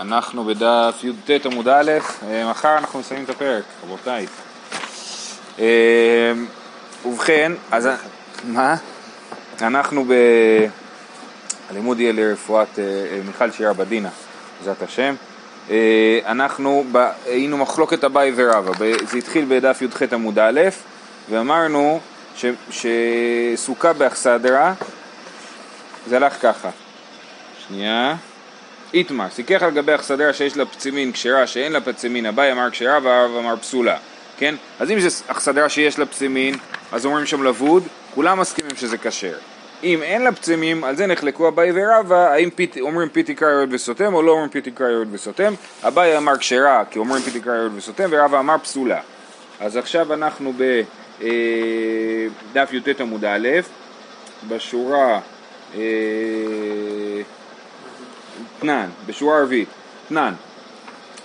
אנחנו בדף י"ט עמוד א', אה, מחר אנחנו מסיימים את הפרק, רבותיי. אה, ובכן, אז מה? אנחנו בלימוד יהיה לרפואת אה, מיכל שירה בדינה, בעזרת השם. אנחנו היינו מחלוקת אביי ורבא, זה התחיל בדף י"ח עמוד א', ואמרנו ש, שסוכה באכסדרה, זה הלך ככה. שנייה. איתמר, סיכך על גבי אכסדרה שיש לה פצימין כשרה שאין לה פצימין, אביי אמר כשרה והרב אמר פסולה, כן? אז אם זה אכסדרה שיש לה פצימין, אז אומרים שם לבוד, כולם מסכימים שזה כשר. אם אין לה פצימים, על זה נחלקו אביי ורבא, האם פית, אומרים פיתי קרא יורד וסותם או לא אומרים פיתי קרא יורד וסותם. אביי אמר כשרה, כי אומרים פיתי קרא יורד וסותם, ורבא אמר פסולה. אז עכשיו אנחנו בדף אה, י"ט עמוד א', בשורה... אה, תנן, בשורה ערבית, תנן,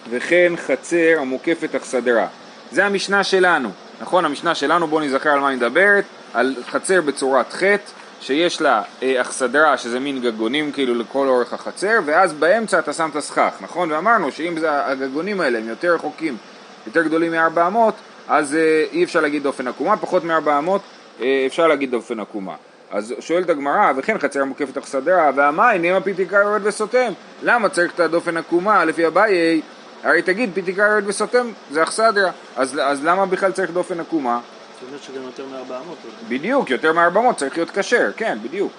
וכן חצר המוקפת אכסדרה. זה המשנה שלנו, נכון? המשנה שלנו, בואו נזכר על מה היא מדברת, על חצר בצורת חטא, שיש לה אה, אכסדרה, שזה מין גגונים כאילו לכל אורך החצר, ואז באמצע אתה שם את הסכך, נכון? ואמרנו שאם זה, הגגונים האלה הם יותר רחוקים, יותר גדולים מ-400, אז אה, אי אפשר להגיד דופן עקומה, פחות מ-400 אה, אפשר להגיד דופן עקומה. אז שואלת הגמרא, וכן חצר מוקפת אכסדרה, והמים נאמר פיתיקה יורד וסותם. למה צריך את הדופן עקומה לפי אביי? הרי תגיד פיתיקה יורד וסותם זה אכסדרה, אז, אז למה בכלל צריך דופן עקומה? זאת אומרת שגם יותר מ-400. בדיוק, יותר מ-400 צריך להיות כשר, כן, בדיוק.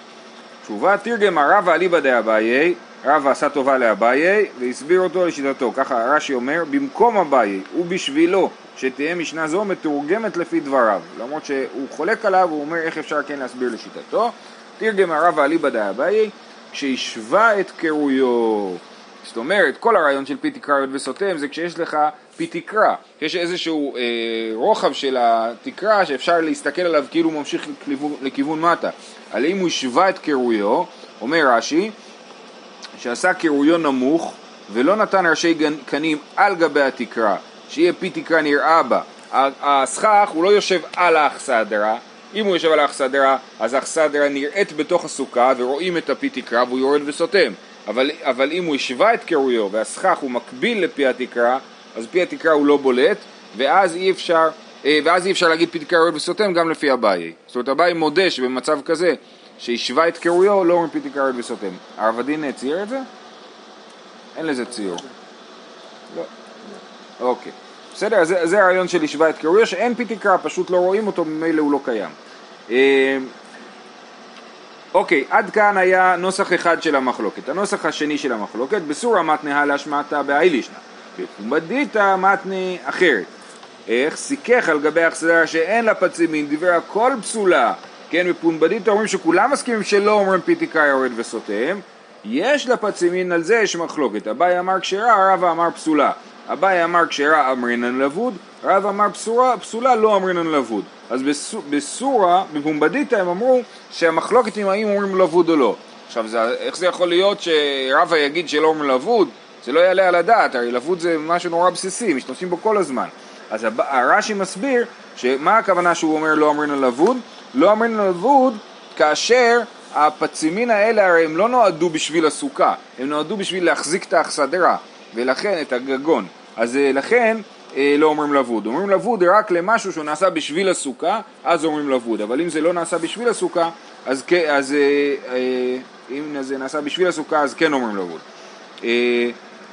תשובה תרגם הרבא אליבא דאביי, רבא עשה טובה לאביי והסביר אותו לשיטתו, ככה רש"י אומר, במקום אביי ובשבילו שתהיה משנה זו מתורגמת לפי דבריו, למרות שהוא חולק עליו, הוא אומר איך אפשר כן להסביר לשיטתו. תרגם הרב אליבא דאביי, כשהשווה את קירויו. זאת אומרת, כל הרעיון של פי תקרא וסותם זה כשיש לך פי תקרה, יש איזשהו אה, רוחב של התקרה שאפשר להסתכל עליו כאילו הוא ממשיך לכיוון, לכיוון מטה. אבל אם הוא השווה את קירויו, אומר רש"י, שעשה קירויו נמוך ולא נתן ראשי קנים על גבי התקרה שיהיה פי תקרה נראה בה. הסכך הוא לא יושב על האכסדרה, אם הוא יושב על האכסדרה, אז האכסדרה נראית בתוך הסוכה ורואים את הפי תקרה והוא יורד וסותם. אבל, אבל אם הוא השווה את קירויו והסכך הוא מקביל לפי התקרה, אז פי התקרה הוא לא בולט, ואז אי אפשר, אה, ואז אי אפשר להגיד פי תקרה יורד וסותם גם לפי אביי. זאת אומרת אביי מודה שבמצב כזה שהשווה את קירויו לא אומרים פי תקרה יורד וסותם. הרב הדין צייר את זה? אין לזה ציור. אוקיי. בסדר? זה, זה הרעיון של השווה את קירויה, שאין פי תקרה, פשוט לא רואים אותו, ממילא הוא לא קיים. אה, אוקיי, עד כאן היה נוסח אחד של המחלוקת. הנוסח השני של המחלוקת, בסורה מתנה להשמעתה באיילישנה. בפומבדיתא מתנה אחרת. איך? סיכך על גבי אכסדרה שאין לה פצימין, דיבר הכל פסולה. כן, בפומבדיתא אומרים שכולם מסכימים שלא אומרים פי תקרה יורד וסותם. יש לה פצימין, על זה יש מחלוקת. אביי אמר כשרה, הרב אמר פסולה. אביי אמר כשרה אמרינן לבוד, רב אמר פסורה, פסולה לא אמרינן לבוד. אז בסורה, בפומבדיתא הם אמרו שהמחלוקת עם האם אומרים לבוד או לא. עכשיו זה, איך זה יכול להיות שרבא יגיד שלא אומרים לבוד? זה לא יעלה על הדעת, הרי לבוד זה משהו נורא בסיסי, משתמשים בו כל הזמן. אז הרש"י מסביר שמה הכוונה שהוא אומר לא אמרינן לבוד? לא אמרינן לבוד כאשר הפצימין האלה הרי הם לא נועדו בשביל הסוכה, הם נועדו בשביל להחזיק את האכסדרה. ולכן את הגגון. אז אה, לכן אה, לא אומרים לבוד. אומרים לבוד רק למשהו שהוא נעשה בשביל הסוכה, אז אומרים לבוד. אבל אם זה לא נעשה בשביל הסוכה, אז, אז אה, אם זה נעשה בשביל הסוכה, אז כן אומרים לבוד.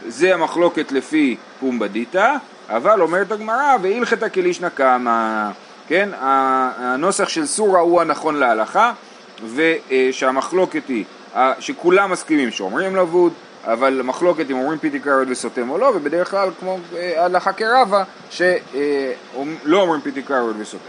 זה המחלוקת לפי פומבדיתא, אבל אומרת הגמרא, והלכתא כלישנא קמא, כן, הנוסח של סורה הוא הנכון להלכה, ושהמחלוקת היא שכולם מסכימים שאומרים לבוד, אבל מחלוקת אם אומרים פיתי קריות וסותם או לא, ובדרך כלל כמו אה, הלכה כרבה, שלא אה, אומרים פיתי קריות וסותם.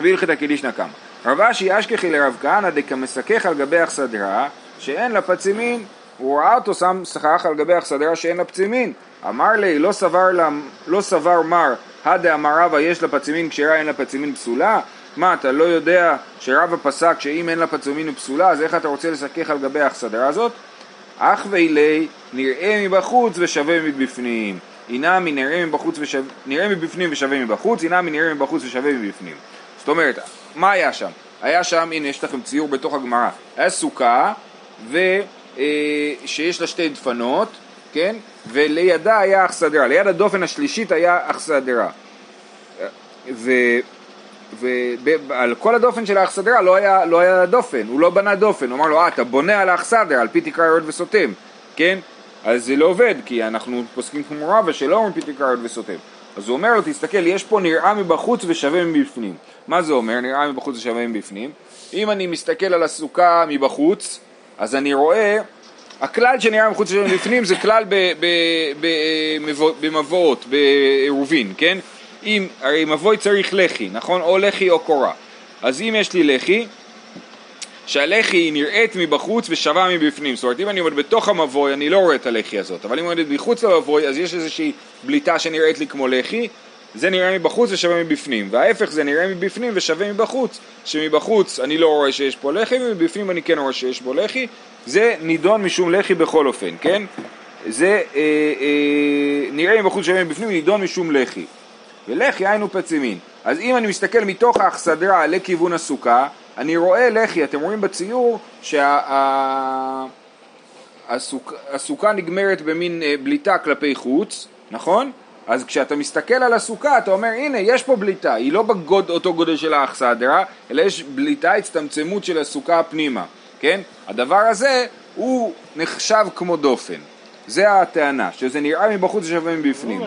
והלכתא קדישנא קמא. רב אשי אשכחי לרב כהנא דקמשכך על גבי אכסדרה שאין לה פצימין, הוא ראה אותו שם סכך על גבי אכסדרה שאין לה פצימין. אמר לי, לא סבר, לה, לא סבר מר, הדה אמר רבא יש לה פצימין כשרה אין לה פצימין פסולה? מה, אתה לא יודע שרבא פסק שאם אין לה פצימין פסולה, אז איך אתה רוצה לסכך על גבי האכסדרה הזאת? אך ואילי נראה מבחוץ ושווה מבפנים. הנה מנראה מבחוץ ושווה, נראה מבפנים ושווה מבחוץ, הנה מנראה מבחוץ ושווה מבפנים. זאת אומרת, מה היה שם? היה שם, הנה יש לכם ציור בתוך הגמרא, היה סוכה ו, אה, שיש לה שתי דפנות, כן? ולידה היה אכסדרה, ליד הדופן השלישית היה אכסדרה. ועל כל הדופן של האכסדרה לא היה, לא היה דופן, הוא לא בנה דופן, הוא אמר לו, אה, אתה בונה על האכסדרה, על פי תקרא יורד וסותם, כן? אז זה לא עובד, כי אנחנו פוסקים כמו רבא שלא אומרים פי תקרא יורד וסותם. אז הוא אומר לו, תסתכל, יש פה נראה מבחוץ ושווה מבפנים. מה זה אומר, נראה מבחוץ ושווה מבפנים? אם אני מסתכל על הסוכה מבחוץ, אז אני רואה, הכלל שנראה מבחוץ ושווה מבפנים זה כלל במבואות, בעירובין, כן? אם, הרי מבוי צריך לחי, נכון? או לחי או קורה. אז אם יש לי לחי, שהלחי היא נראית מבחוץ ושווה מבפנים. זאת אומרת, אם אני עומד בתוך המבוי, אני לא רואה את הלחי הזאת, אבל אם אני עומד מחוץ למבוי, אז יש איזושהי בליטה שנראית לי כמו לחי, זה נראה מבחוץ ושווה מבפנים, וההפך זה נראה מבפנים ושווה מבחוץ, שמבחוץ אני לא רואה שיש פה לחי, ומבפנים אני כן רואה שיש פה לחי, זה נידון משום לחי בכל אופן, כן? זה אה, אה, נראה מבחוץ ושווה מבפנים, נידון משום לחי. ולחי היינו פצימין. אז אם אני מסתכל מתוך האכסדרה לכיוון הסוכה, אני רואה לחי, אתם רואים בציור שהסוכה נגמרת במין אה, בליטה כלפי חוץ, נכון? אז כשאתה מסתכל על הסוכה אתה אומר הנה יש פה בליטה, היא לא באותו גודל של האכסדרה, אלא יש בליטה, הצטמצמות של הסוכה פנימה, כן? הדבר הזה הוא נחשב כמו דופן, זה הטענה, שזה נראה מבחוץ ושווה מבפנים.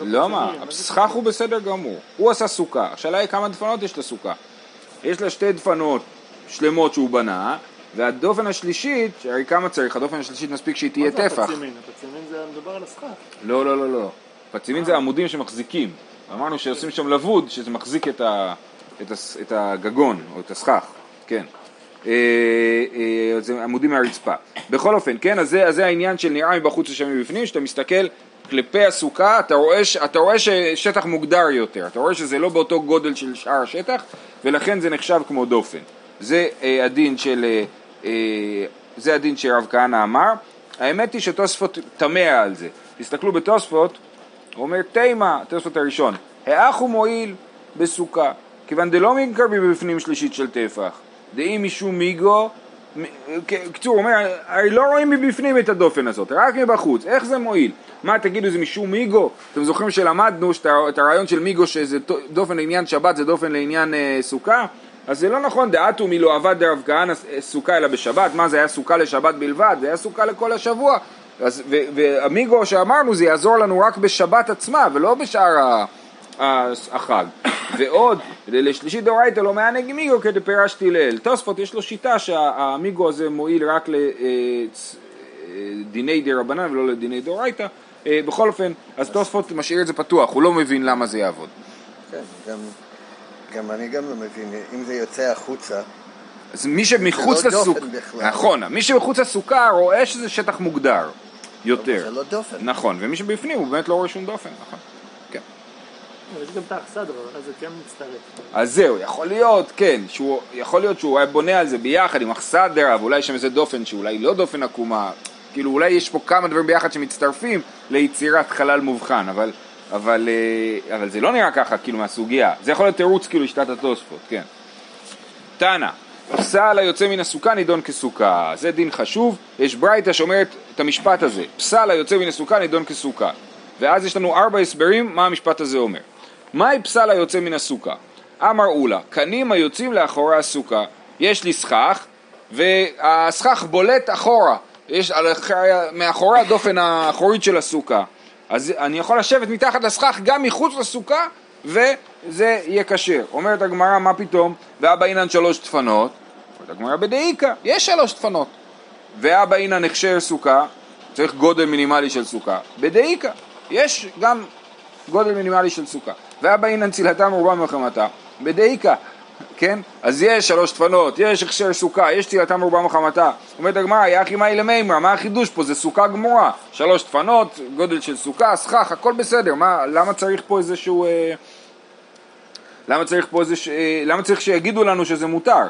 לא מה, הסכך הוא בסדר גמור, הוא עשה סוכה, השאלה היא כמה דפנות יש לסוכה. יש לה שתי דפנות שלמות שהוא בנה, והדופן השלישית, הרי כמה צריך? הדופן השלישית מספיק שהיא תהיה טפח. מה זה הפצימין? הפצימין זה מדובר על הסכך. לא, לא, לא, לא. פצימין זה עמודים שמחזיקים. אמרנו שעושים שם לבוד, שזה מחזיק את, ה, את, ה, את הגגון, או את הסכך, כן. אה, אה, זה עמודים מהרצפה. בכל אופן, כן, אז זה, אז זה העניין של נראה מבחוץ ושם מבפנים, שאתה מסתכל כלפי הסוכה, אתה רואה, אתה רואה ששטח מוגדר יותר, אתה רואה שזה לא באותו גודל של שאר השטח, ולכן זה נחשב כמו דופן. זה אה, הדין של, אה, אה, זה הדין שרב כהנא אמר. האמת היא שתוספות תמה על זה. תסתכלו בתוספות, הוא אומר תימה, תוספות הראשון, האח הוא מועיל בסוכה, כיוון דלא מקרבי בפנים שלישית של טפח, דאי משום מיגו, קצור, אומר, הרי לא רואים מבפנים את הדופן הזאת, רק מבחוץ, איך זה מועיל? מה תגידו זה משום מיגו? אתם זוכרים שלמדנו את הרעיון של מיגו שזה דופן לעניין שבת זה דופן לעניין אה, סוכה? אז זה לא נכון, דעתו מלא עבד דרב כהנא סוכה אלא בשבת, מה זה היה סוכה לשבת בלבד? זה היה סוכה לכל השבוע. אז, ו, והמיגו שאמרנו זה יעזור לנו רק בשבת עצמה ולא בשאר החג. ועוד, לשלישית דאורייתא לא מענג מיגו כדי פירשתי לאל. תוספות יש לו שיטה שהמיגו הזה מועיל רק לדיני אה, דה רבנן ולא לדיני דאורייתא. אה, בכל אופן, אז תוספות משאיר את זה פתוח, הוא לא מבין למה זה יעבוד. כן, גם גם אני גם לא מבין, אם זה יוצא החוצה... אז מי שמחוץ לסוכה, זה לא בכלל. נכון, מי שמחוץ לסוכה רואה שזה שטח מוגדר יותר. זה לא דופן. נכון, ומי שבפנים הוא באמת לא רואה שום דופן, נכון. אז כן. אז זהו, יכול להיות, כן, שהוא, יכול להיות שהוא היה בונה על זה ביחד עם אכסדרה, ואולי שם איזה דופן שאולי לא דופן עקומה, כאילו אולי יש פה כמה דברים ביחד שמצטרפים ליצירת חלל מובחן, אבל אבל, אה, אבל זה לא נראה ככה כאילו מהסוגיה, זה יכול להיות תירוץ כאילו לשיטת התוספות, כן. תנא, פסל היוצא מן הסוכה נידון כסוכה, זה דין חשוב, יש ברייתא שאומרת את המשפט הזה, פסל היוצא מן הסוכה נידון כסוכה, ואז יש לנו ארבע הסברים מה המשפט הזה אומר. מהי פסל היוצא מן הסוכה? אמר אולה, קנים היוצאים לאחורי הסוכה, יש לי סכך, והסכך בולט אחורה, יש מאחורי הדופן האחורית של הסוכה. אז אני יכול לשבת מתחת לסכך גם מחוץ לסוכה וזה יהיה כשר. אומרת הגמרא, מה פתאום? ואבא אינן שלוש דפנות. אומרת הגמרא בדאיקה, יש שלוש דפנות. ואבא אינן הכשר סוכה, צריך גודל מינימלי של סוכה. בדאיקה, יש גם גודל מינימלי של סוכה. ואבא אינן צילתם רובה מלחמתה. בדאיקה, כן? אז יש שלוש דפנות, יש הכשר סוכה, יש תהילתם רובה מחמתה. אומרת הגמרא, יחי מאי למימרא, מה החידוש פה? זה סוכה גמורה. שלוש דפנות, גודל של סוכה, סכך, הכל בסדר. מה, למה צריך פה איזשהו... אה, למה צריך פה איזה... אה, למה צריך שיגידו לנו שזה מותר?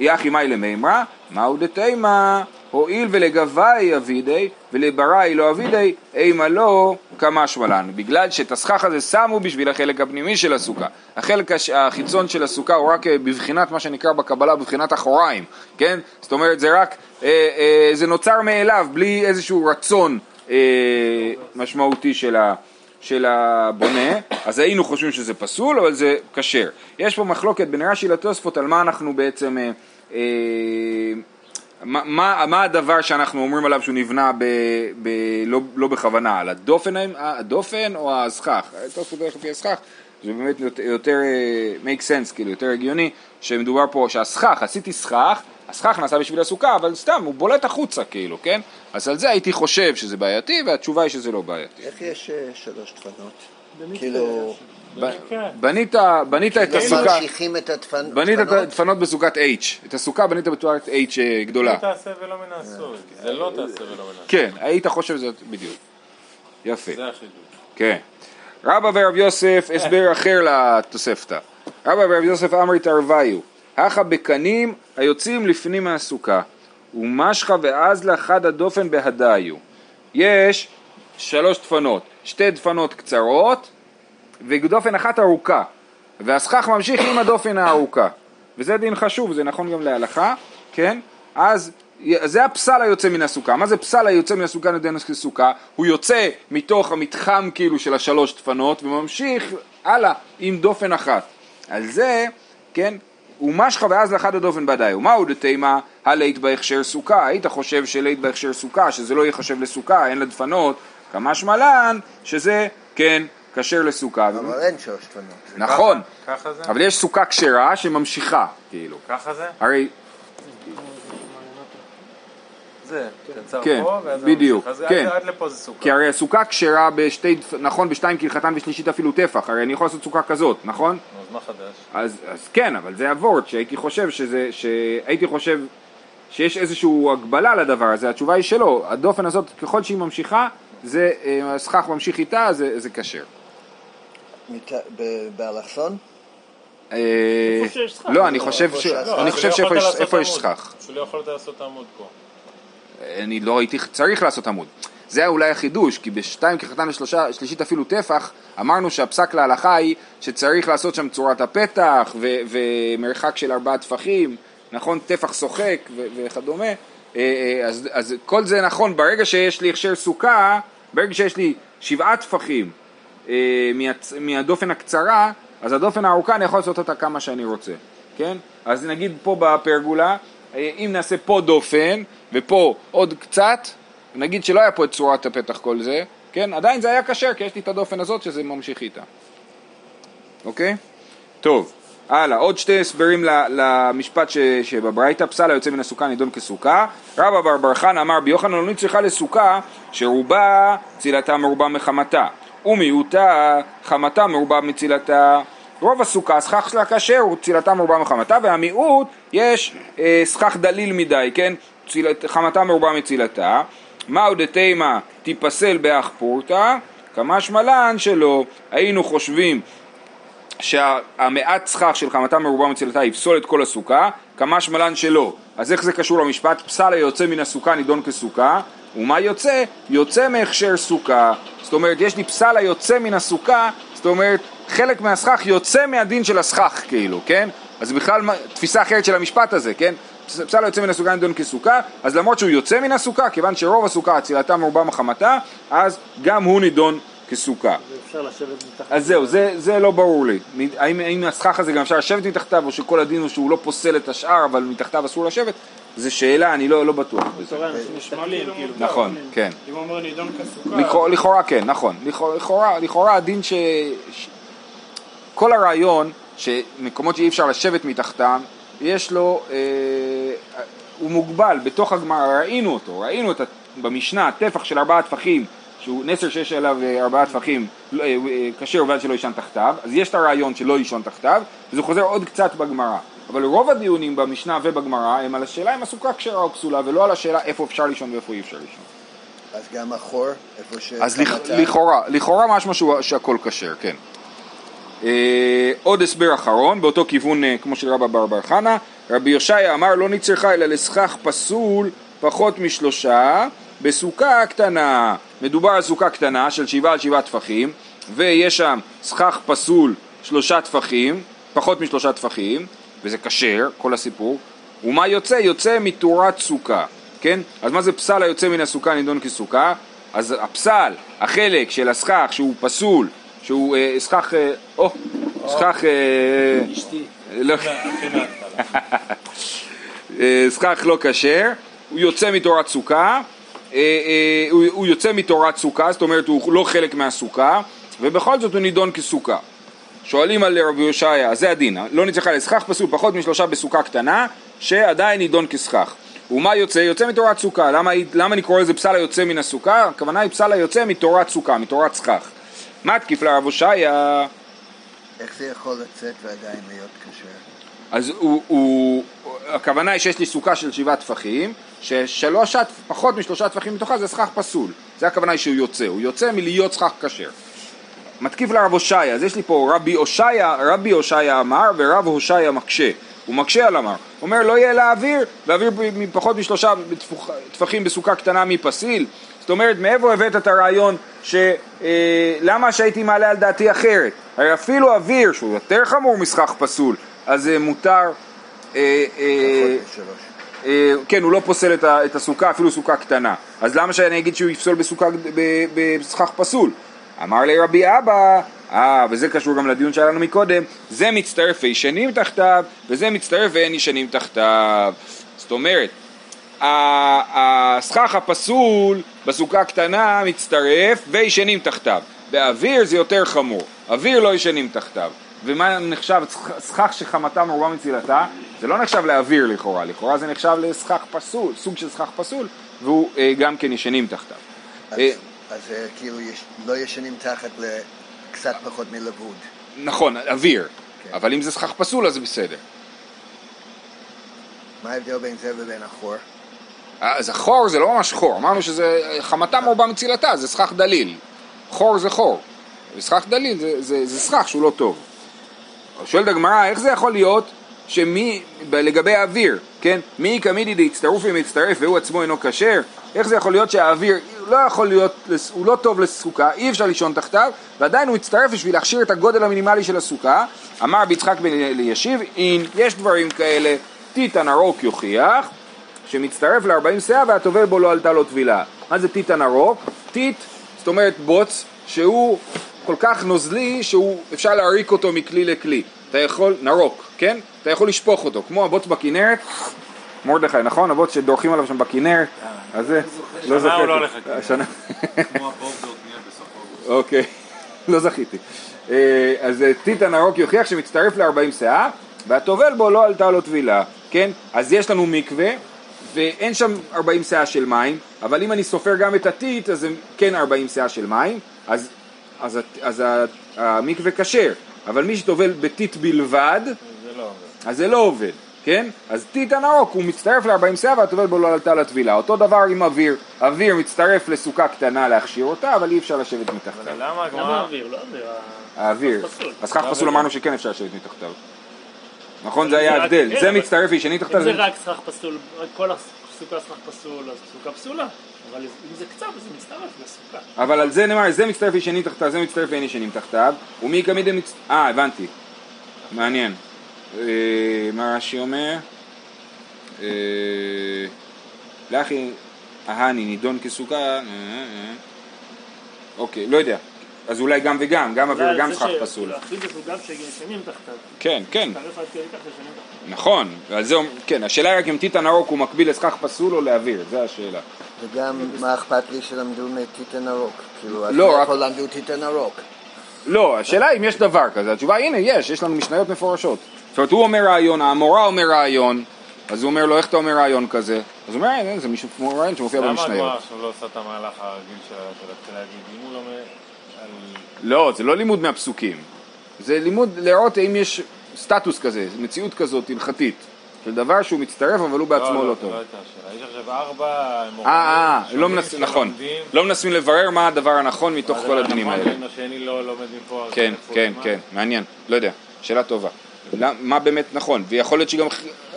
יחי מאי למימרא, מהו דתימה? הואיל ולגבי אבידי ולבראי לא אבידי, אימה לא כמשמע לן. בגלל שאת הסכך הזה שמו בשביל החלק הפנימי של הסוכה. החלק הש- החיצון של הסוכה הוא רק אה, בבחינת מה שנקרא בקבלה, בבחינת אחוריים, כן? זאת אומרת זה רק, אה, אה, זה נוצר מאליו בלי איזשהו רצון אה, משמעותי של ה... של הבונה, אז היינו חושבים שזה פסול, אבל זה כשר. יש פה מחלוקת בין רש"י לתוספות על מה אנחנו בעצם, אה, אה, מה, מה, מה הדבר שאנחנו אומרים עליו שהוא נבנה ב, ב, לא, לא בכוונה, על הדופן, האם- הדופן או הסכך? תוספות הולך לפי הסכך, זה באמת יותר, יותר אה, make sense, כאילו, יותר הגיוני, שמדובר פה שהסכך, עשיתי סכך, הסכך נעשה בשביל הסוכה, אבל סתם, הוא בולט החוצה כאילו, כן? אז על זה הייתי חושב שזה בעייתי, והתשובה היא שזה לא בעייתי. איך יש אה, שלוש? במקרה כאילו. בנית, בנית את הסוכה, ממשיכים את הדפנות? בנית את הדפנות בסוכת H, את הסוכה בנית בסוכת H אה, גדולה. לא תעשה ולא מן הסוג, זה לא תעשה ולא מן הסוג, כן, היית חושב שזה בדיוק. יפה, זה החידוש. כן. רבא ורב יוסף, הסבר אחר לתוספתא. רבא ורב יוסף אמרי תרוויו, הכה בקנים היוצאים לפנים מהסוכה, ומשכה ואזלה חד הדופן בהדיו. יש שלוש דפנות, שתי דפנות קצרות ודופן אחת ארוכה, והסכך ממשיך עם הדופן הארוכה. וזה דין חשוב, זה נכון גם להלכה, כן? אז זה הפסל היוצא מן הסוכה. מה זה פסל היוצא מן הסוכה נדן כסוכה? הוא יוצא מתוך המתחם כאילו של השלוש דפנות וממשיך הלאה עם דופן אחת. על זה, כן, ומשכה ואז לאחד הדופן בדי. ומהו דתימה הלית בהכשר סוכה? היית חושב שלית בהכשר סוכה, שזה לא ייחשב לסוכה, אין לה דפנות, כמשמע לן, שזה, כן, כשר לסוכה. אבל אין שלוש דפנות. זה נכון? אבל יש סוכה כשרה שממשיכה, כאילו. ככה זה? הרי, זה, קצר כן, פה, ואז זה בדיוק. אז כן. עד- לפה זה סוכה. כי הרי הסוכה כשרה בשתי, נכון, בשתיים כהלכתן ושלישית אפילו טפח, הרי אני יכול לעשות סוכה כזאת, נכון? אז מה חדש? אז, אז כן, אבל זה הוורט שהייתי חושב שזה, שהייתי חושב שיש איזושהי הגבלה לדבר הזה, התשובה היא שלא, הדופן הזאת ככל שהיא ממשיכה, זה, אה, הסכך ממשיך איתה, זה, זה כשר. באלכסון? אה. לא, אני חושב לא שאיפה יש-. סכך. שלא יכולת לעשות עמוד פה. אני לא הייתי צריך לעשות עמוד. זה אולי החידוש, כי בשתיים כחתן ושלישית אפילו טפח, אמרנו שהפסק להלכה היא שצריך לעשות שם צורת הפתח ו- ומרחק של ארבעה טפחים, נכון? טפח שוחק ו- וכדומה. אה, אה, אז, אז כל זה נכון, ברגע שיש לי הכשר סוכה, ברגע שיש לי שבעה טפחים מהצ- מהדופן הקצרה, אז הדופן הארוכה אני יכול לעשות אותה כמה שאני רוצה, כן? אז נגיד פה בפרגולה, אה, אם נעשה פה דופן ופה עוד קצת, נגיד שלא היה פה את צורת הפתח כל זה, כן? עדיין זה היה כשר כי יש לי את הדופן הזאת שזה ממשיך איתה, אוקיי? טוב, הלאה, עוד שתי הסברים למשפט שבברייתא, פסל היוצא מן הסוכה נידון כסוכה. רבא בר בר חנא אמר ביוחנן לא נצרכה לסוכה שרובה צילתה מרובה מחמתה ומיעוטה חמתה מרובה מצילתה. רוב הסוכה, סכך שלה כשר הוא צילתה מרובה מחמתה והמיעוט יש אה, סכך דליל מדי, כן? צילת, חמתה מרובה מצילתה. מהו דתימה תיפסל באח פורתא כמשמע לן שלא היינו חושבים שהמעט סכך של חמתה מרובה מצילתה יפסול את כל הסוכה, כמה שמלן שלא. אז איך זה קשור למשפט? פסל היוצא מן הסוכה נידון כסוכה, ומה יוצא? יוצא מהכשר סוכה. זאת אומרת, יש לי פסל היוצא מן הסוכה, זאת אומרת, חלק מהסכך יוצא מהדין של הסכך, כאילו, כן? אז בכלל תפיסה אחרת של המשפט הזה, כן? פס- פסל היוצא מן הסוכה נידון כסוכה, אז למרות שהוא יוצא מן הסוכה, כיוון שרוב הסוכה אצילתה מרובה מחמתה, אז גם הוא נידון כסוכה. אז זהו, זה, זה לא ברור לי. האם, האם הסכך הזה גם אפשר לשבת מתחתיו, או שכל הדין הוא שהוא לא פוסל את השאר, אבל מתחתיו אסור לשבת? זו שאלה, אני לא, לא בטוח כאילו. נכון, כן. אם הוא אומר נידון כסוכה, לכאורה, כן, נכון. לכאורה, הדין ש... כל הרעיון שמקומות שאי אפשר לשבת מתחתם, יש לו, אה, הוא מוגבל בתוך הגמרא, ראינו אותו, ראינו את, במשנה, טפח של ארבעה טפחים, שהוא נסר שיש עליו אה, ארבעה טפחים, לא, אה, כשר ובלבד שלא יישן תחתיו, אז יש את הרעיון שלא לישון תחתיו, וזה חוזר עוד קצת בגמרא. אבל רוב הדיונים במשנה ובגמרא הם על השאלה אם הסוכה כשרה או פסולה, ולא על השאלה איפה אפשר לישון ואיפה אי אפשר לישון. אז גם החור, איפה ש... אז לכ- לכאורה, לכאורה משמע שהכל כשר, כן. אה, עוד הסבר אחרון, באותו כיוון אה, כמו של רבא בר בר חנה, רבי יושעיה אמר לא נצרכה אלא לסכך פסול פחות משלושה בסוכה קטנה. מדובר על סוכה קטנה של שבעה על שבעה טפחים, ויש שם סכך פסול שלושה טפחים, פחות משלושה טפחים, וזה כשר, כל הסיפור. ומה יוצא? יוצא מתורת סוכה, כן? אז מה זה פסל היוצא מן הסוכה נידון כסוכה? אז הפסל, החלק של הסכך שהוא פסול, שהוא אה, סכך, אה, או, סכך, אה, אשתי. לא, אה, סכך לא כשר, הוא יוצא מתורת סוכה, אה, אה, הוא, הוא יוצא מתורת סוכה, זאת אומרת הוא לא חלק מהסוכה, ובכל זאת הוא נידון כסוכה. שואלים על רבי יושעיה, זה הדין, לא נצטרך לסכך פסול פחות משלושה בסוכה קטנה, שעדיין נידון כסכך. ומה יוצא? יוצא מתורת סוכה. למה, למה אני קורא לזה פסל היוצא מן הסוכה? הכוונה היא פסל היוצא מתורת סוכה, מתורת סכך. מתקיף לרב הושעיה, איך זה יכול לצאת ועדיין להיות כשר? אז הוא, הוא, הכוונה היא שיש לי סוכה של שבעה טפחים, ששלושה, פחות משלושה טפחים מתוכה זה סכך פסול. זה הכוונה היא שהוא יוצא, הוא יוצא מלהיות סכך כשר. מתקיף לרב הושעיה, אז יש לי פה רבי הושעיה, רבי הושעיה אמר ורב הושעיה מקשה. הוא מקשה על אמר, הוא אומר לא יהיה להעביר, להעביר מפחות משלושה טפוח- טפחים בסוכה קטנה מפסיל. זאת אומרת, מאיפה הבאת את הרעיון שלמה שהייתי מעלה על דעתי אחרת? הרי אפילו אוויר, שהוא יותר חמור מסכך פסול, אז זה מותר, אה, אה, פחות. אה, כן, הוא לא פוסל את, ה, את הסוכה, אפילו סוכה קטנה. אז למה שאני אגיד שהוא יפסול בסוכה, בסכך פסול? אמר לי רבי אבא, אה, וזה קשור גם לדיון שהיה לנו מקודם, זה מצטרף וישנים תחתיו, וזה מצטרף ואין ישנים תחתיו. זאת אומרת, הסכך הפסול בסוכה קטנה מצטרף וישנים תחתיו. באוויר זה יותר חמור, אוויר לא ישנים תחתיו. ומה נחשב, סכך שחמתה מרובה מצילתה, זה לא נחשב לאוויר לכאורה, לכאורה זה נחשב לסכך פסול, סוג של סכך פסול, והוא אה, גם כן ישנים תחתיו. אז- אה, אז אה, כאילו יש- לא ישנים תחת לקצת פחות מלבוד. נכון, אוויר, כן. אבל אם זה סכך פסול אז זה בסדר. מה ההבדל בין זה ובין החור? אה, אז החור זה לא ממש חור, אמרנו שזה חמתה מרובה מצילתה, זה סכך דליל. חור זה חור, וסכך דליל זה, זה, זה סכך שהוא לא טוב. שואלת הגמרא, איך זה יכול להיות שמי, לגבי האוויר, כן? מי קמידי דהצטרוף ומצטרף והוא עצמו אינו כשר? איך זה יכול להיות שהאוויר לא יכול להיות, הוא לא טוב לסוכה, אי אפשר לישון תחתיו, ועדיין הוא מצטרף בשביל להכשיר את הגודל המינימלי של הסוכה. אמר רבי יצחק בן אלישיב, אין, יש דברים כאלה, טיטן ארוך יוכיח, שמצטרף ל-40 שאה והטובל בו לא עלתה לו טבילה. מה זה טיטן ארוך? טיט, זאת אומרת בוץ, שהוא כל כך נוזלי שהוא אפשר להריק אותו מכלי לכלי. אתה יכול, נרוק, כן? אתה יכול לשפוך אותו, כמו הבוץ בכנרת, מרדכי, נכון? הבוץ שדורכים עליו שם בכנרת, אז זה, לא השנה הוא זכיתי. לא הולך לכנרת. כמו בסוף. אוקיי, לא זכיתי. אה, אז אה, טיטן הרוק יוכיח שמצטרף ל-40 שאה, והטובל בו לא עלתה לו טבילה, כן? אז יש לנו מקווה, ואין שם 40 שאה של מים, אבל אם אני סופר גם את הטיט, אז זה כן 40 שאה של מים, אז, אז, אז המקווה כשר, אבל מי שטובל בטיט בלבד, זה לא. אז זה לא עובד, כן? אז טיטן ארוך הוא מצטרף ל-40 שאה והטובל בו לא עלתה לטבילה. אותו דבר עם אוויר, אוויר מצטרף לסוכה קטנה להכשיר אותה, אבל אי אפשר לשבת מתחתיו. אבל למה למה הגמרא... האוויר? לא האוויר. האוויר. אז כך לא פסול. אמרנו שכן אפשר לשבת מתחתיו. נכון? זה היה ההבדל. כן, זה מצטרף וישנים תחתיו. אם זה רק סכך פסול, כל הסוכה סכך פסול, אז סוכה פסולה. אבל אם זה אז זה מצטרף לסוכה. אבל על זה נאמר, זה מצטרף וישנים תחתיו, זה מצטרף ואין ישנים תחתיו. ומי כמידי מצ... אה, הבנתי. מעניין. אה, מה רש"י אומר? אה, לאחי ההני נידון כסוכה. אה. אוקיי, לא יודע. אז אולי גם וגם, גם אוויר אבל וגם סכך פסול. כן, כן. נכון, ועל זה, כן, השאלה היא רק אם טיטן ארוך הוא מקביל לסכך פסול או לאוויר, זו השאלה. וגם מה אכפת לי שלמדו מטיטן ארוך? כאילו, אז לא, רק- איפה למדו טיטן ארוך? לא, השאלה אם יש דבר כזה, התשובה הנה יש, יש לנו משניות מפורשות. זאת אומרת, הוא אומר רעיון, המורה אומר רעיון, אז הוא אומר לו, איך אתה אומר רעיון כזה? אז הוא אומר, "אה, זה מישהו כמו רעיון שמופיע למה הגמרא במשניות. עכשיו לא עושה את המהלך הרגיל של להתחיל להגיד, אם הוא על... לא, זה לא לימוד מהפסוקים. זה לימוד לראות האם יש סטטוס כזה, מציאות כזאת הלכתית, של דבר שהוא מצטרף אבל הוא בעצמו לא טוב. לא הייתה השאלה. יש עכשיו ארבע מורים אה, אה, לא מנסים, נכון. לא מנסים לברר מה הדבר הנכון מתוך כל הדינים הנכון, האלה. לא כן, כן? כן, מעניין, לא יודע, שאלה טובה. מה באמת נכון, ויכול להיות שגם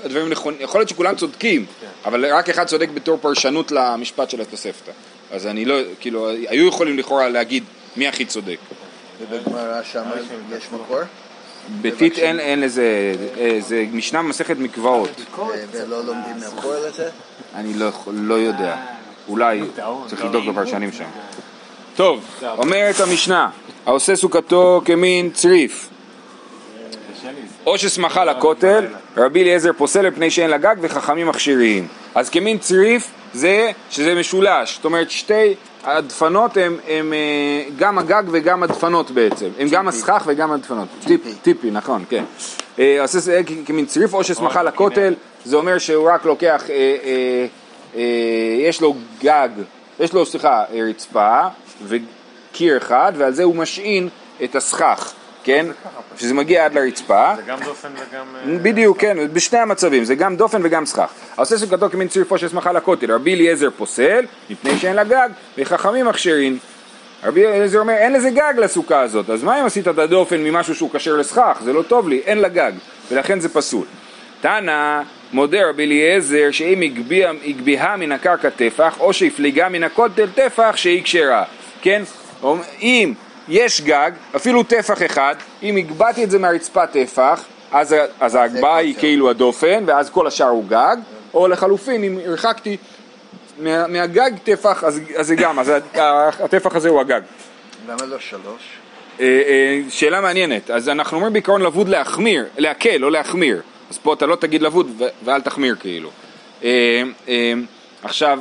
הדברים נכונים, יכול להיות שכולם צודקים. אבל רק אחד צודק בתור פרשנות למשפט של התוספתא. אז אני לא, כאילו, היו יכולים לכאורה להגיד מי הכי צודק. ובגמרא שם יש מקור? בטיט אין, אין לזה, זה משנה במסכת מקוואות. ולא לומדים מקור לזה? אני לא, לא יודע, אולי צריך לבדוק בפרשנים שם. טוב, אומרת המשנה, העושה סוכתו כמין צריף. או ששמחה לכותל, רבי אליעזר פוסל לפני שאין לה גג וחכמים מכשירים. אז כמין צריף זה שזה משולש, זאת אומרת שתי הדפנות הם, הם אה, גם הגג וגם הדפנות בעצם, הם גם הסכך וגם הדפנות. טיפי, טיפי, נכון, כן. אה, עושה זה כמין צריף או ששמחה או, לכותל, זה אומר שהוא רק לוקח, אה, יש לו גג, יש לו סליחה, רצפה וקיר אחד ועל זה הוא משעין את הסכך, כן? שזה מגיע עד לרצפה. זה גם דופן וגם... אה, בדיוק, כן, בשני המצבים, זה גם דופן וגם סכך. העושה סוכתו כמין צריפו של שמחה לכותל, רבי אליעזר פוסל, מפני שאין לה גג, וחכמים מכשירים. רבי אליעזר אומר, אין לזה גג לסוכה הזאת, אז מה אם עשית את הדופן ממשהו שהוא כשר לסכך? זה לא טוב לי, אין לה גג, ולכן זה פסול. תנא, מודה רבי אליעזר, שאם הגביה- הגביהה מן הקרקע טפח, או שהפליגה מן הכותל טפח, שהיא כשרה. כן? אם יש גג, אפילו טפח אחד, אם הגבהתי את זה מהרצפה טפח, אז, אז ההגבהה היא. כאילו הדופן, ואז כל השאר הוא גג, או לחלופין, אם הרחקתי מה, מהגג טפח, אז, אז זה גם, אז הטפח הזה הוא הגג. למה לא שלוש? אה, אה, שאלה מעניינת, אז אנחנו אומרים בעיקרון לבוד להחמיר, להקל, לא להחמיר, אז פה אתה לא תגיד לבוד ואל תחמיר כאילו. אה, עכשיו,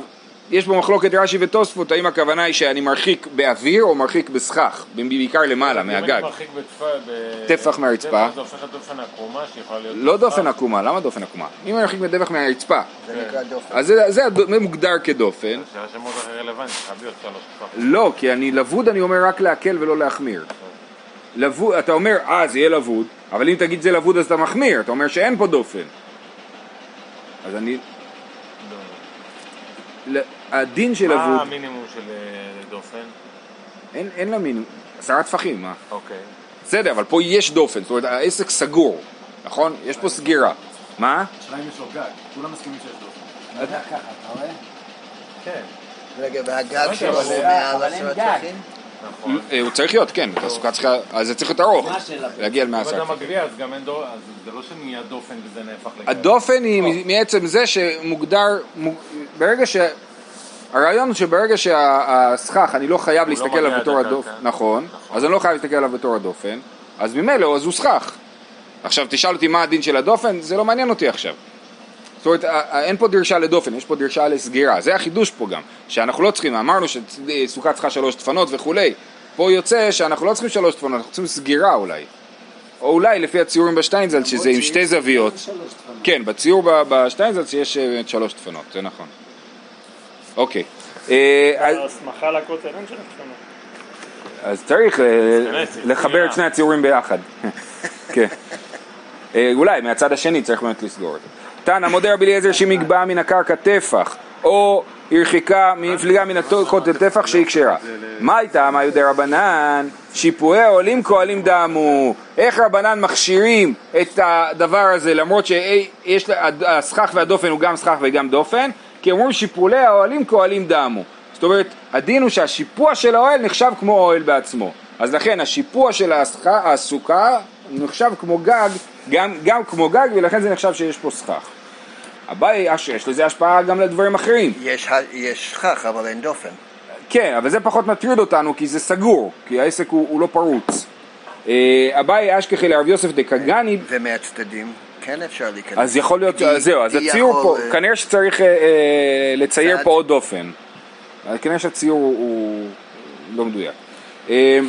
יש פה מחלוקת רש"י ותוספות, האם הכוונה היא שאני מרחיק באוויר או מרחיק בסכך, בעיקר למעלה, אם מהגג. אני מרחיק בטפ- ב- טפח מהרצפה. זה הופך לדופן עקומה שיכולה להיות... לא דופן. עקומה, למה דופן עקומה? אם אני מרחיק בטפח מהרצפה, זה נקרא דופן. אז זה, מוגדר כדופן. השאלה שמאוד הכי רלוונטי, חייב להיות שלוש טפח. לא, כי אני לבוד אני אומר רק להקל ולא להחמיר. לבוד, אתה אומר, אה, זה יהיה לבוד, אבל אם תגיד זה לבוד אז אתה מחמיר, אתה אומר שאין פה דופן. אז אני... הדין של מה לבוד, המינימום של אה, דופן? אין, אין לה מין... עשרה טפחים, מה? אוקיי. בסדר, אבל פה יש דופן, זאת אומרת העסק סגור, נכון? יש פה סגירה. מה? השאלה אם יש לו גג, כולם מסכימים שיש דופן. לא יודע ככה, אתה רואה? כן, רגע, והגג שלו גג. עשרה טפחים? נכון. אה, הוא צריך להיות, כן, התעסוקה צריכה... אז זה צריך להיות ארוך, מה השאלה? להגיע אם למעשרה. אתה מגביה אז גם אין דופן, אז זה לא שנהיה דופן וזה נהפך לגג. הדופן היא מעצם זה שמוגדר, מוג- ברגע ש... הרעיון הוא שברגע שהסכך, אני לא חייב לא להסתכל עליו בתור הדופן. נכון, נכון. אז אני לא חייב להסתכל עליו בתור הדופן, אז ממילא אז הוא סכך. עכשיו תשאל אותי מה הדין של הדופן, זה לא מעניין אותי עכשיו. זאת אומרת, ה- ה- אין פה דרישה לדופן, יש פה דרישה לסגירה, זה החידוש פה גם, שאנחנו לא צריכים, אמרנו שסוכה צריכה שלוש דפנות וכולי, פה יוצא שאנחנו לא צריכים שלוש דפנות, אנחנו צריכים סגירה אולי. או אולי לפי הציורים בשטיינזלד שזה עם שתי זוויות. כן, בציור בשטיינזלד יש אה, שלוש דפנות, זה נכון. אוקיי. אה, אז- הסמכה לכותל, אין שם. אז צריך אה, לחבר את. שני הציורים ביחד. כן. אה, אולי מהצד השני צריך באמת לסגור את זה. תנא מודה רבי אליעזר שמגבהה מן הקרקע טפח, או הרחיקה מפליגה מן הכותל טפח שהיא כשרה. מה הייתה, מה יודע רבנן? שיפועי העולים כהלים דמו. איך רבנן מכשירים את הדבר הזה למרות שיש לה- הסכך והדופן הוא גם סכך וגם דופן? כי אומרים שיפולי האוהלים כהלים דמו. זאת אומרת, הדין הוא שהשיפוע של האוהל נחשב כמו אוהל בעצמו. אז לכן השיפוע של הסוכה נחשב כמו גג, גם, גם כמו גג, ולכן זה נחשב שיש פה סכך. אביי, אש- יש לזה השפעה גם לדברים אחרים. יש סכך, אבל אין דופן. כן, אבל זה פחות מטריד אותנו, כי זה סגור, כי העסק הוא, הוא לא פרוץ. אה, אביי אשכחי לרב יוסף דקגני, ומהצדדים כן אפשר להיכנס. אז יכול להיות, די- זהו, אז הציור יכול, פה, אה, כנראה שצריך אה, אה, לצייר צעד. פה עוד דופן. אז כנראה שהציור הוא, הוא לא מדויק. אה.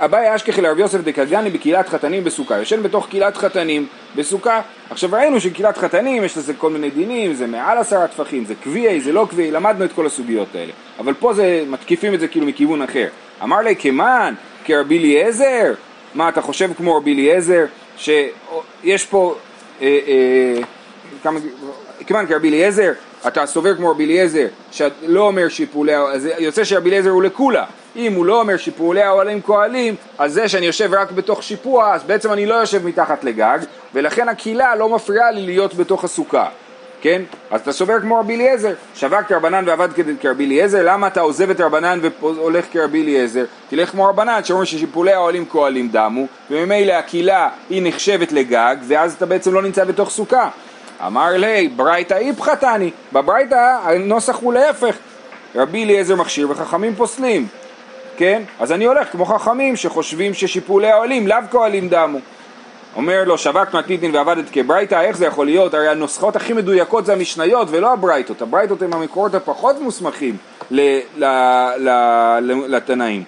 אביי אשכחי לרב יוסף דקגני בקהילת חתנים בסוכה, יושן בתוך קהילת חתנים בסוכה. עכשיו ראינו שקהילת חתנים יש לזה כל מיני דינים, זה מעל עשרה טפחים, זה קביעי, זה לא קביעי, למדנו את כל הסוגיות האלה. אבל פה זה, מתקיפים את זה כאילו מכיוון אחר. אמר לי כמן, כרבי אליעזר, מה אתה חושב כמו רבי אליעזר, שיש פה, אה, אה, כיוון כרבי אליעזר, אתה סובר כמו רבי אליעזר, שלא אומר שיפולי, אז יוצא שרבי אליעזר הוא לקולה. אם הוא לא אומר שיפולי האוהלים כהלים, אז זה שאני יושב רק בתוך שיפוע, אז בעצם אני לא יושב מתחת לגג, ולכן הקהילה לא מפריעה לי להיות בתוך הסוכה. כן? אז אתה סובר כמו רבי אליעזר, שבק רבנן ועבד כרבי אליעזר, למה אתה עוזב את רבנן והולך כרבי אליעזר? תלך כמו רבנן, שאומרים ששיפולי האוהלים כהלים דמו, וממילא הקהילה היא נחשבת לגג, ואז אתה בעצם לא נמצא בתוך סוכה. אמר לי, ברייתא איפכא תני, בברייתא הנוסח הוא להפך, רבי אליעזר מכשיר וחכמים פוסלים, כן? אז אני הולך כמו חכמים שחושבים ששיפולי האוהלים לאו כהלים דמו. אומר לו שבק מתניתין ועבדת כברייתא, איך זה יכול להיות? הרי הנוסחות הכי מדויקות זה המשניות ולא הברייתות, הברייתות הם המקורות הפחות מוסמכים לתנאים.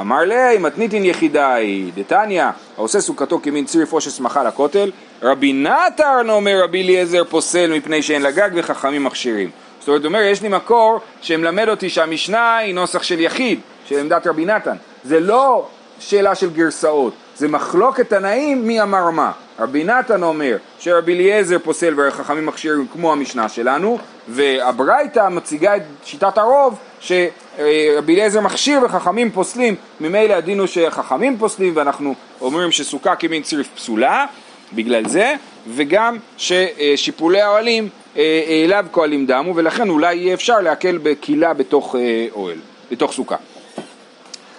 אמר לי, מתניתין היא, דתניא, העושה סוכתו כמין צריף או ששמחה לכותל, רבי נתן אומר רבי אליעזר פוסל מפני שאין לה גג וחכמים מכשירים. זאת אומרת, אומר, יש לי מקור שמלמד אותי שהמשנה היא נוסח של יחיד, של עמדת רבי נתן. זה לא שאלה של גרסאות, זה מחלוקת תנאים מי אמר מה. רבי נתן אומר שרבי אליעזר פוסל וחכמים מכשירים כמו המשנה שלנו, והברייתא מציגה את שיטת הרוב שרבי אליעזר מכשיר וחכמים פוסלים, ממילא הדין הוא שחכמים פוסלים ואנחנו אומרים שסוכה כמין צריף פסולה בגלל זה, וגם ששיפולי האוהלים אה, אליו כהלים דמו, ולכן אולי יהיה אפשר להקל בקהילה בתוך אה, אוהל, בתוך סוכה.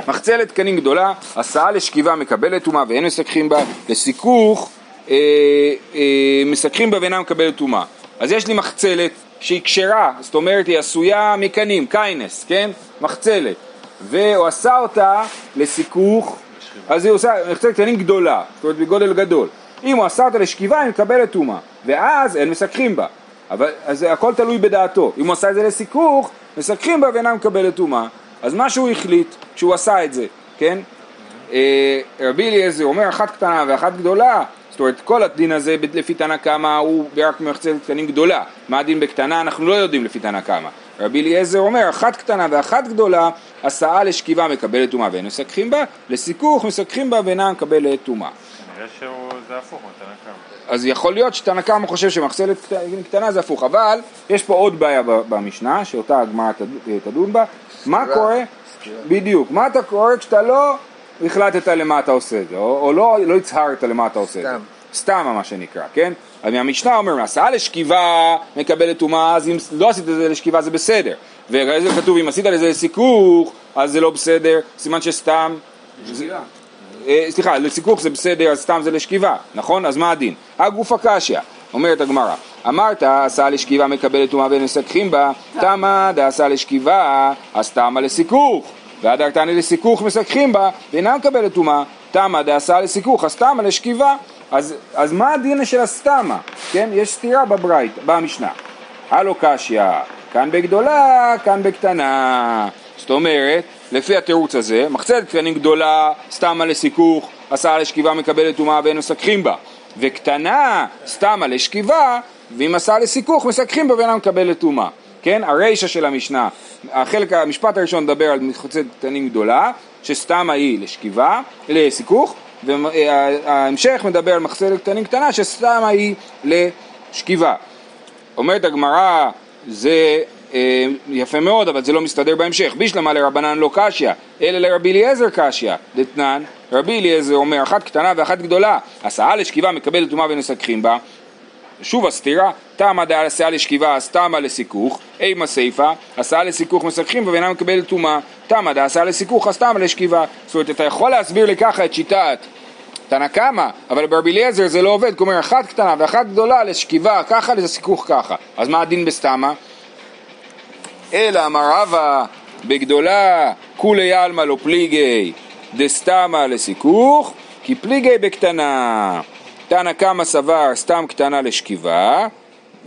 מחצלת תקנים גדולה, הסעה לשכיבה מקבלת טומאה ואין מסככים בה, לסיכוך אה, אה, מסככים בה ואינה מקבלת טומאה. אז יש לי מחצלת שהיא כשרה, זאת אומרת היא עשויה מקנים, קיינס, כן? מחצלת. והוא עשה אותה לסיכוך, אז היא עושה מחצלת קטנים גדולה, זאת אומרת בגודל גדול. אם הוא עשה אותה לשכיבה היא מקבלת טומאה, ואז אין מסככים בה. אבל, אז הכל תלוי בדעתו. אם הוא עשה את זה לסיכוך, מסככים בה ואינה מקבלת טומאה. אז מה שהוא החליט כשהוא עשה את זה, כן? אה, רבי אליעזר אומר אחת קטנה ואחת גדולה, זאת אומרת כל הדין הזה לפי תנא קמא הוא רק מחצלת קטנים גדולה, מה הדין בקטנה אנחנו לא יודעים לפי תנא קמא. רבי אליעזר אומר אחת קטנה ואחת גדולה, הסעה לשכיבה מקבלת טומאה ואין מסככים בה, לסיכוך מסככים בה ואינה מקבלת טומאה. כנראה שזה הפוך מתנא קמא. אז יכול להיות שתנא קמא חושב שמחצלת קט- קטנה זה הפוך, אבל יש פה עוד בעיה במשנה, שאותה הגמרא תד- תדון בה, מה. קורה, בדיוק, מה אתה קורא כשאתה לא החלטת למה אתה עושה את זה, או, או לא, לא הצהרת למה אתה עושה את זה, סתם. סתם מה שנקרא, כן? אז מהמשנה אומר, הסעה לשכיבה מקבלת טומאה, אז אם לא עשית את זה לשכיבה זה בסדר, ואחרי זה כתוב, אם עשית לזה לסיכוך, אז זה לא בסדר, סימן שסתם, אה, סליחה, לסיכוך זה בסדר, אז סתם זה לשכיבה, נכון? אז מה הדין? הגוף הקשיא, אומרת הגמרא, אמרת הסעה לשכיבה מקבלת טומאה ואין מסככים בה, תמה דעשה לשכיבה, אז תמה לסיכוך, והדר תנא לסיכוך מסככים בה, ואינה מקבלת טומאה, תמה דעשה לסיכוך, אז תמה לשכיבה, אז, אז מה הדין של הסתמה? כן, יש סתירה בברייט, במשנה. הלו קשיא, כאן בגדולה, כאן בקטנה. זאת אומרת, לפי התירוץ הזה, מחצלת קטנים גדולה, סתמה לסיכוך, הסעה לשכיבה מקבלת טומאה ואין מסככים בה. וקטנה, סתמה לשכיבה, ואם הסעה לסיכוך, מסככים בה ואינה מקבלת טומאה. כן, הרישא של המשנה, החלק, המשפט הראשון מדבר על מחצלת קטנים גדולה, שסתמה היא לשכיבה, לסיכוך, וההמשך מדבר על מחצלת קטנים קטנה, שסתמה היא לשכיבה. אומרת הגמרא, זה אה, יפה מאוד, אבל זה לא מסתדר בהמשך. בישלמה לרבנן לא קשיא, אלא לרבי אליעזר קשיא. דתנן, רבי אליעזר אומר, אחת קטנה ואחת גדולה, הסעה לשכיבה מקבלת טומאה ונסככים בה. שוב הסתירה, תמה הסעה לשכיבה, אז תמה לסיכוך, אימה סיפה, הסעה לסיכוך מסככים בה ואינה מקבלת טומאה, תמה הסעה לסיכוך, אז תמה לשכיבה. זאת אומרת, אתה יכול להסביר לי ככה את שיטת תנא קמא, אבל ברבי אליעזר זה לא עובד, כלומר אחת קטנה ואחת גדולה לשכיבה ככה, לסיכוך ככה. אז מה הדין בסתמה? אלא אמר רבא בגדולה כולי עלמא לא פליגי דסתמה לסיכוך כי פליגי בקטנה. תנא קמא סבר סתם קטנה לשכיבה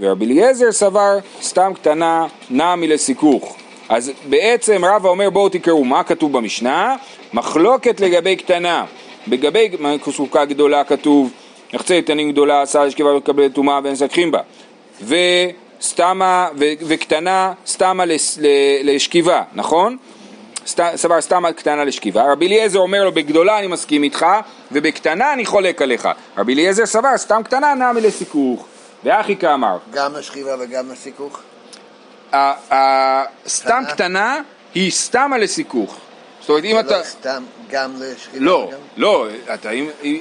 ורבי אליעזר סבר סתם קטנה נמי לסיכוך. אז בעצם רבא אומר בואו תקראו מה כתוב במשנה מחלוקת לגבי קטנה לגבי סוכה גדולה כתוב יחצה קטנים גדולה עשה לשכיבה ולקבל טומאה ואין סככים בה וסתמה וקטנה סתמה לשכיבה נכון? סבר סתמה קטנה לשכיבה רבי אליעזר אומר לו בגדולה אני מסכים איתך ובקטנה אני חולק עליך רבי אליעזר סבר סתם קטנה נמי לסיכוך ואחי כאמר גם לשכיבה וגם לסיכוך? ה- ה- סתם קטנה? היא סתמה לסיכוך זאת אומרת אם זה אתה לא סתם גם לשכיבה לא? לא,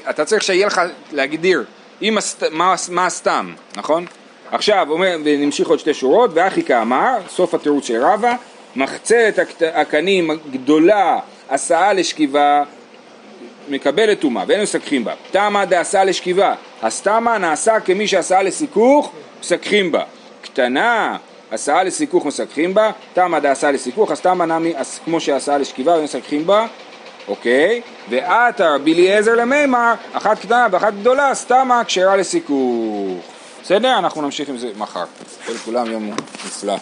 אתה, צריך שיהיה לך להגדיר מה, הסתם, נכון? עכשיו, ונמשיך עוד שתי שורות, ואחי כאמר, סוף התירוץ של רבא, מחצלת הקט- הקנים גדולה, הסעה לשכיבה, מקבלת טומאה, ואין מסככים בה. תמה דעשה לשכיבה, הסתמה נעשה כמי שעשה לסיכוך, מסככים בה. קטנה, הסעה לסיכוך מסככים בה, תמה דעשה לסיכוך, הסתמה נמי כמו שעשה לשכיבה ומסככים בה, אוקיי? ועתה רבי אליעזר למימר, אחת קטנה ואחת גדולה, סתמה כשרה לסיכוך. בסדר? אנחנו נמשיך עם זה מחר. לכולם יום נפלא.